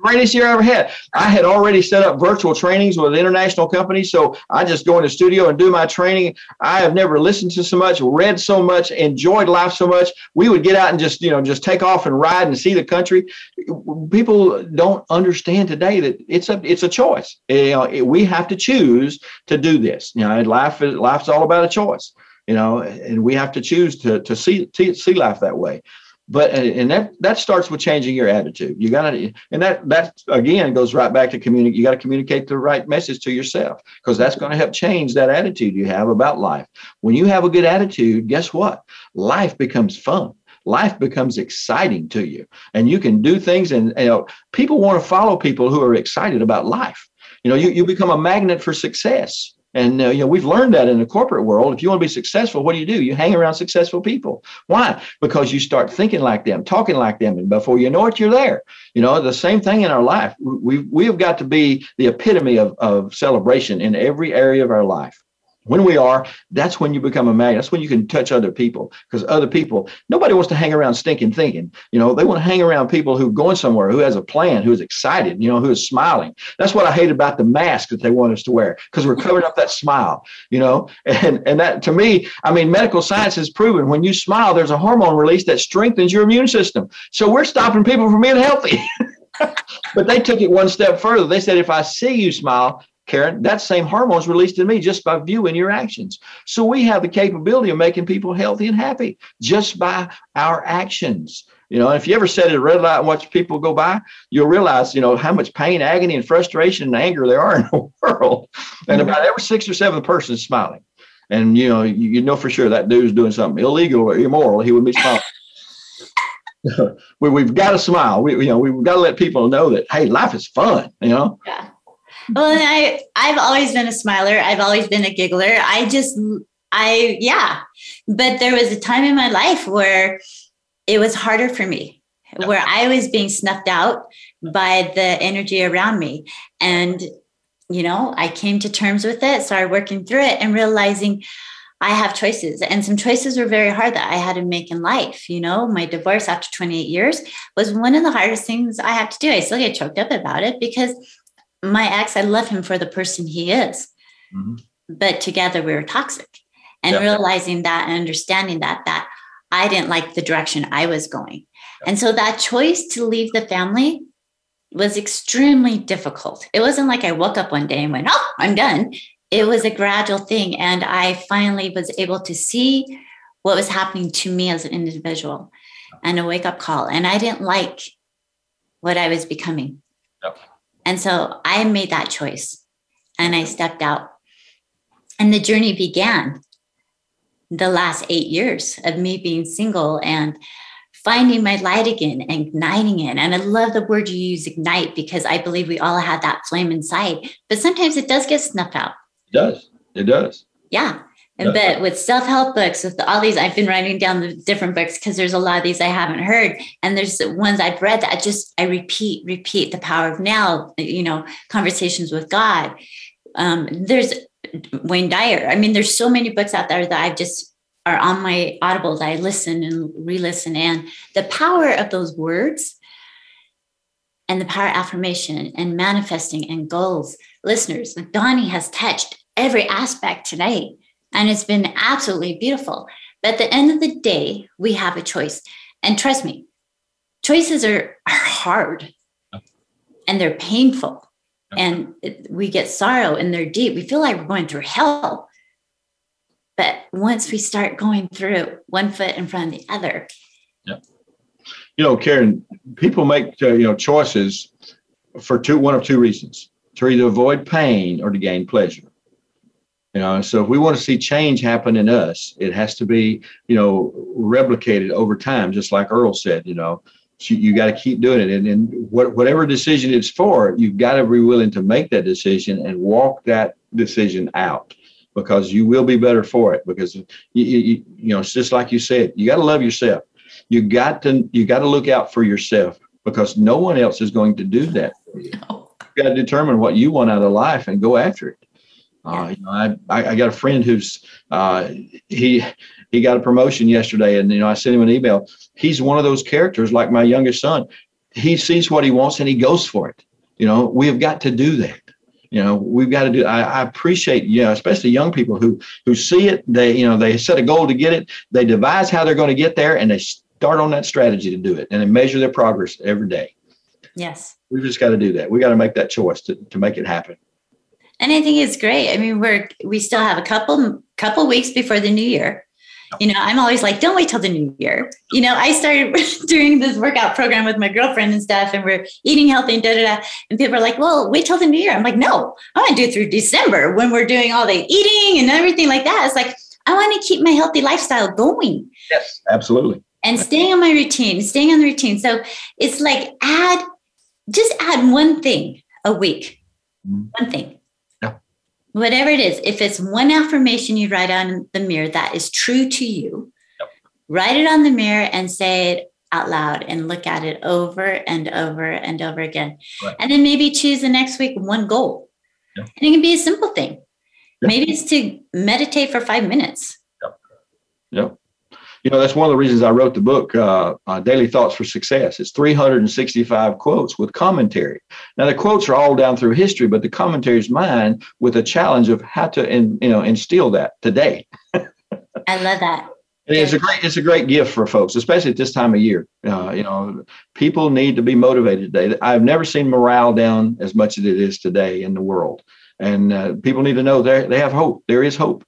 greatest year I ever had. I had already set up virtual trainings with international companies. So I just go in the studio and do my training. I have never listened to so much, read so much, enjoyed life so much. We would get out and just, you know, just take off and ride and see the country. People don't understand today that it's a it's a choice. You know, we have to choose to do this. You know, life is life's all about a choice. You know, and we have to choose to to see see life that way but uh, and that that starts with changing your attitude. You got to and that that again goes right back to communicate you got to communicate the right message to yourself because that's going to help change that attitude you have about life. When you have a good attitude guess what? Life becomes fun. Life becomes exciting to you. And you can do things and you know people want to follow people who are excited about life. You know you, you become a magnet for success and uh, you know we've learned that in the corporate world. If you want to be successful, what do you do? You hang around successful people. Why? Because you start thinking like them, talking like them, and before you know it, you're there. You know the same thing in our life. We we have got to be the epitome of of celebration in every area of our life when we are, that's when you become a magnet. That's when you can touch other people because other people, nobody wants to hang around stinking thinking. You know, they want to hang around people who are going somewhere, who has a plan, who is excited, you know, who is smiling. That's what I hate about the mask that they want us to wear because we're covering up that smile, you know, and, and that to me, I mean, medical science has proven when you smile, there's a hormone release that strengthens your immune system. So we're stopping people from being healthy. but they took it one step further. They said, if I see you smile, Karen, that same hormone is released in me just by viewing your actions. So we have the capability of making people healthy and happy just by our actions. You know, if you ever sit at a red light and watch people go by, you'll realize, you know, how much pain, agony, and frustration and anger there are in the world. And mm-hmm. about every six or seven person is smiling. And you know, you, you know for sure that dude's doing something illegal or immoral. He would be smiling. we, have got to smile. We, you know, we've got to let people know that hey, life is fun. You know. Yeah. Well, I I've always been a smiler. I've always been a giggler. I just I yeah. But there was a time in my life where it was harder for me, where I was being snuffed out by the energy around me. And you know, I came to terms with it, started working through it and realizing I have choices. And some choices were very hard that I had to make in life. You know, my divorce after 28 years was one of the hardest things I had to do. I still get choked up about it because my ex, I love him for the person he is. Mm-hmm. But together we were toxic. And realizing that and understanding that, that I didn't like the direction I was going. And so that choice to leave the family was extremely difficult. It wasn't like I woke up one day and went, oh, I'm done. It was a gradual thing. And I finally was able to see what was happening to me as an individual and a wake up call. And I didn't like what I was becoming. Yep. And so I made that choice and I stepped out. And the journey began the last eight years of me being single and finding my light again and igniting it. And I love the word you use, ignite, because I believe we all have that flame inside. But sometimes it does get snuffed out. It does. It does. Yeah. And but with self-help books, with all these, I've been writing down the different books because there's a lot of these I haven't heard. And there's ones I've read that I just I repeat, repeat the power of now, you know, conversations with God. Um, there's Wayne Dyer. I mean, there's so many books out there that I've just are on my audible that I listen and re-listen. And the power of those words and the power of affirmation and manifesting and goals. Listeners, Donnie has touched every aspect today and it's been absolutely beautiful. But at the end of the day, we have a choice. And trust me, choices are, are hard and they're painful. And we get sorrow and they're deep. We feel like we're going through hell. But once we start going through one foot in front of the other. Yeah. You know, Karen, people make uh, you know choices for two one of two reasons: to either avoid pain or to gain pleasure. You know, so if we want to see change happen in us, it has to be, you know, replicated over time, just like Earl said, you know. So you, got to keep doing it. And, and what, whatever decision it's for, you've got to be willing to make that decision and walk that decision out because you will be better for it. Because, you, you, you know, it's just like you said, you got to love yourself. You got to, you got to look out for yourself because no one else is going to do that. For you. No. You've got to determine what you want out of life and go after it. Uh, you know, I, I got a friend who's uh, he he got a promotion yesterday, and you know I sent him an email. He's one of those characters, like my youngest son. he sees what he wants and he goes for it. You know, we have got to do that. You know, we've got to do. I, I appreciate, you know, especially young people who who see it. They, you know, they set a goal to get it. They devise how they're going to get there, and they start on that strategy to do it, and they measure their progress every day. Yes, we've just got to do that. We got to make that choice to to make it happen. And I think it's great. I mean, we're we still have a couple couple weeks before the new year you know, I'm always like, don't wait till the new year. You know, I started doing this workout program with my girlfriend and stuff, and we're eating healthy and da da da. And people are like, well, wait till the new year. I'm like, no, I want to do it through December when we're doing all the eating and everything like that. It's like, I want to keep my healthy lifestyle going. Yes, absolutely. And staying on my routine, staying on the routine. So it's like add, just add one thing a week, mm-hmm. one thing whatever it is, if it's one affirmation you write on the mirror that is true to you, yep. write it on the mirror and say it out loud and look at it over and over and over again. Right. And then maybe choose the next week one goal. Yep. And it can be a simple thing. Yep. Maybe it's to meditate for five minutes. Yep. You know that's one of the reasons i wrote the book uh, uh, daily thoughts for success. It's 365 quotes with commentary. Now the quotes are all down through history but the commentary is mine with a challenge of how to in, you know instill that today. I love that. And it's a great it's a great gift for folks especially at this time of year. Uh, you know people need to be motivated today. I've never seen morale down as much as it is today in the world. And uh, people need to know they they have hope. There is hope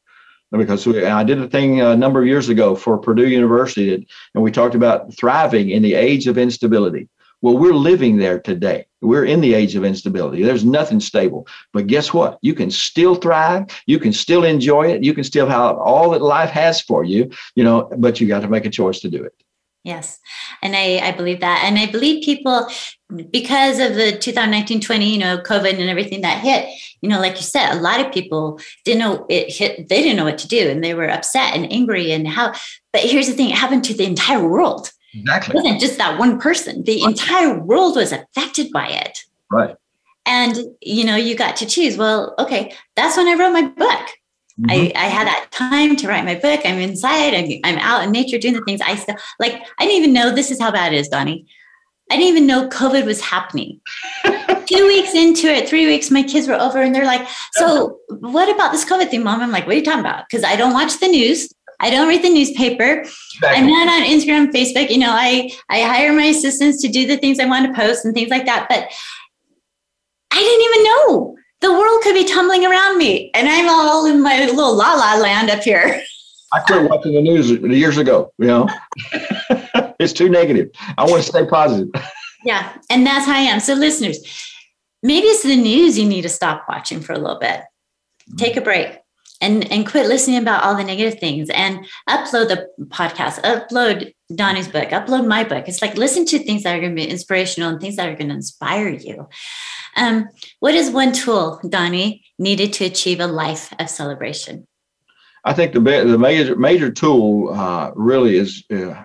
because we, I did a thing a number of years ago for Purdue University, and we talked about thriving in the age of instability. Well, we're living there today. We're in the age of instability. There's nothing stable. But guess what? You can still thrive. You can still enjoy it. You can still have all that life has for you, you know, but you got to make a choice to do it. Yes. And I, I believe that. And I believe people, because of the 2019 20, you know, COVID and everything that hit, you know, like you said, a lot of people didn't know it hit, they didn't know what to do and they were upset and angry and how. But here's the thing it happened to the entire world. Exactly. It wasn't just that one person, the right. entire world was affected by it. Right. And, you know, you got to choose. Well, okay, that's when I wrote my book. Mm-hmm. I, I had that time to write my book. I'm inside. I'm, I'm out in nature doing the things I still like. I didn't even know this is how bad it is, Donnie. I didn't even know COVID was happening. Two weeks into it, three weeks, my kids were over and they're like, So, what about this COVID thing, mom? I'm like, What are you talking about? Because I don't watch the news. I don't read the newspaper. Exactly. I'm not on Instagram, Facebook. You know, I, I hire my assistants to do the things I want to post and things like that. But I didn't even know the world could be tumbling around me and I'm all in my little la la land up here. I quit watching the news years ago, you know. it's too negative. I want to stay positive. Yeah, and that's how I am. So listeners, maybe it's the news you need to stop watching for a little bit. Mm-hmm. Take a break and and quit listening about all the negative things and upload the podcast, upload Donnie's book, upload my book. It's like listen to things that are going to be inspirational and things that are going to inspire you. Um, what is one tool, Donnie, needed to achieve a life of celebration? I think the the major major tool uh, really is uh,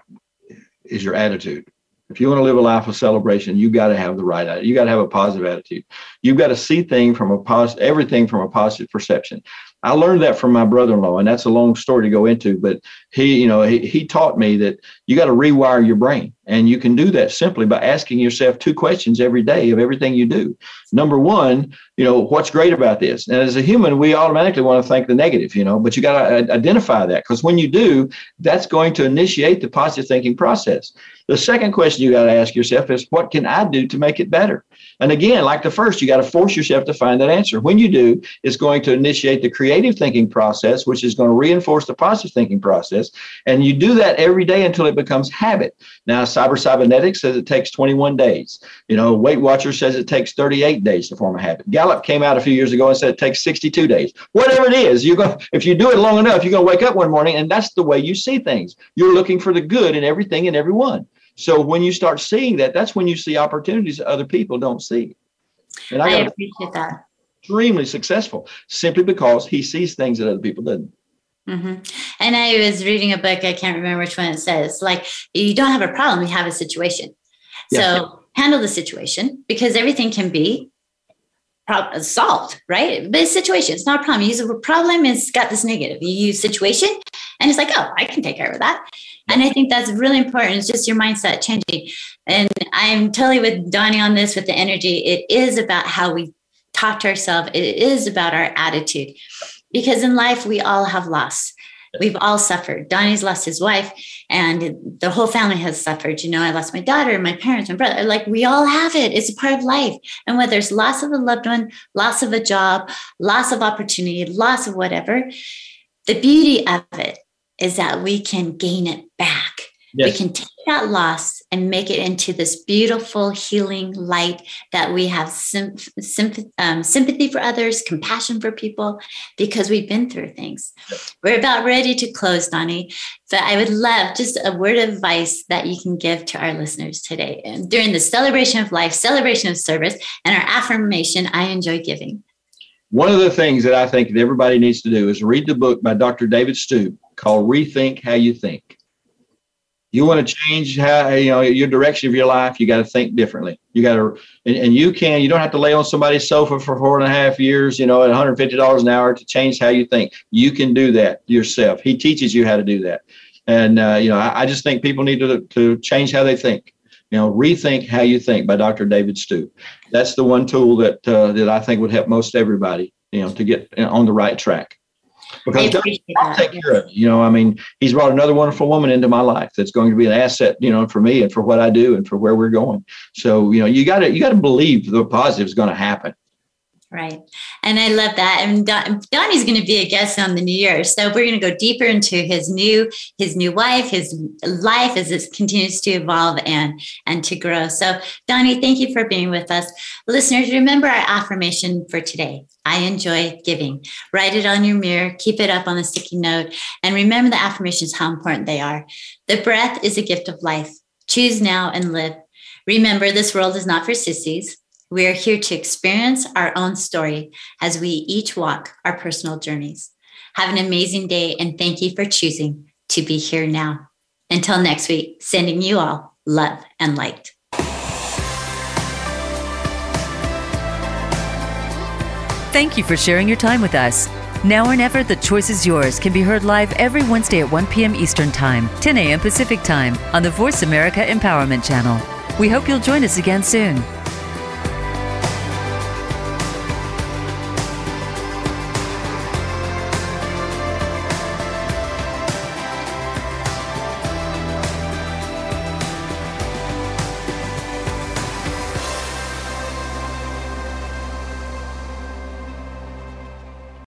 is your attitude. If you want to live a life of celebration, you got to have the right attitude. You got to have a positive attitude. You've got to see things from a positive, everything from a positive perception. I learned that from my brother-in-law, and that's a long story to go into. But he, you know, he, he taught me that you got to rewire your brain, and you can do that simply by asking yourself two questions every day of everything you do. Number one, you know, what's great about this? And as a human, we automatically want to think the negative, you know, but you got to identify that because when you do, that's going to initiate the positive thinking process. The second question you got to ask yourself is, what can I do to make it better? And again, like the first, you got to force yourself to find that answer. When you do, it's going to initiate the creative thinking process, which is going to reinforce the positive thinking process. And you do that every day until it becomes habit. Now, Cyber Cybernetics says it takes 21 days. You know, Weight Watcher says it takes 38 days to form a habit. Gallup came out a few years ago and said it takes 62 days. Whatever it is, you're going if you do it long enough, you're going to wake up one morning and that's the way you see things. You're looking for the good in everything and everyone. So when you start seeing that, that's when you see opportunities that other people don't see. And I, I appreciate that. Extremely successful simply because he sees things that other people didn't. Mm-hmm. And I was reading a book, I can't remember which one it says, like, you don't have a problem, you have a situation. Yeah. So handle the situation because everything can be solved, right? But it's situation, it's not a problem. You use a problem, it's got this negative. You use situation, And it's like, oh, I can take care of that. And I think that's really important. It's just your mindset changing. And I'm totally with Donnie on this with the energy. It is about how we talk to ourselves, it is about our attitude. Because in life, we all have loss. We've all suffered. Donnie's lost his wife, and the whole family has suffered. You know, I lost my daughter, my parents, my brother. Like we all have it. It's a part of life. And whether it's loss of a loved one, loss of a job, loss of opportunity, loss of whatever, the beauty of it is that we can gain it back. Yes. We can take that loss and make it into this beautiful healing light that we have sim- sim- um, sympathy for others, compassion for people, because we've been through things. We're about ready to close, Donnie, but I would love just a word of advice that you can give to our listeners today and during the celebration of life, celebration of service, and our affirmation, I enjoy giving. One of the things that I think that everybody needs to do is read the book by Dr. David Stoop called Rethink How You Think you want to change how you know your direction of your life you got to think differently. You got to and, and, you can you don't have to lay on somebody's sofa for four and a half years you know at $150 an hour to change how you think. You can do that yourself. He teaches you how to do that. And uh, you know I, I, just think people need to, to change how they think. You know rethink how you think by dr david stoop that's the one tool that uh, that i think would help most everybody you know to get on the right track because I'll take care of it. You know, I mean, he's brought another wonderful woman into my life that's going to be an asset, you know, for me and for what I do and for where we're going. So, you know, you got to you got to believe the positive is going to happen. Right. And I love that. And Don, Donnie's going to be a guest on the New Year. So we're going to go deeper into his new, his new wife, his life as it continues to evolve and, and to grow. So Donnie, thank you for being with us. Listeners, remember our affirmation for today. I enjoy giving. Write it on your mirror, keep it up on the sticky note, and remember the affirmations, how important they are. The breath is a gift of life. Choose now and live. Remember, this world is not for sissies. We are here to experience our own story as we each walk our personal journeys. Have an amazing day and thank you for choosing to be here now. Until next week, sending you all love and light. Thank you for sharing your time with us. Now or Never, The Choice is Yours can be heard live every Wednesday at 1 p.m. Eastern Time, 10 a.m. Pacific Time on the Voice America Empowerment Channel. We hope you'll join us again soon.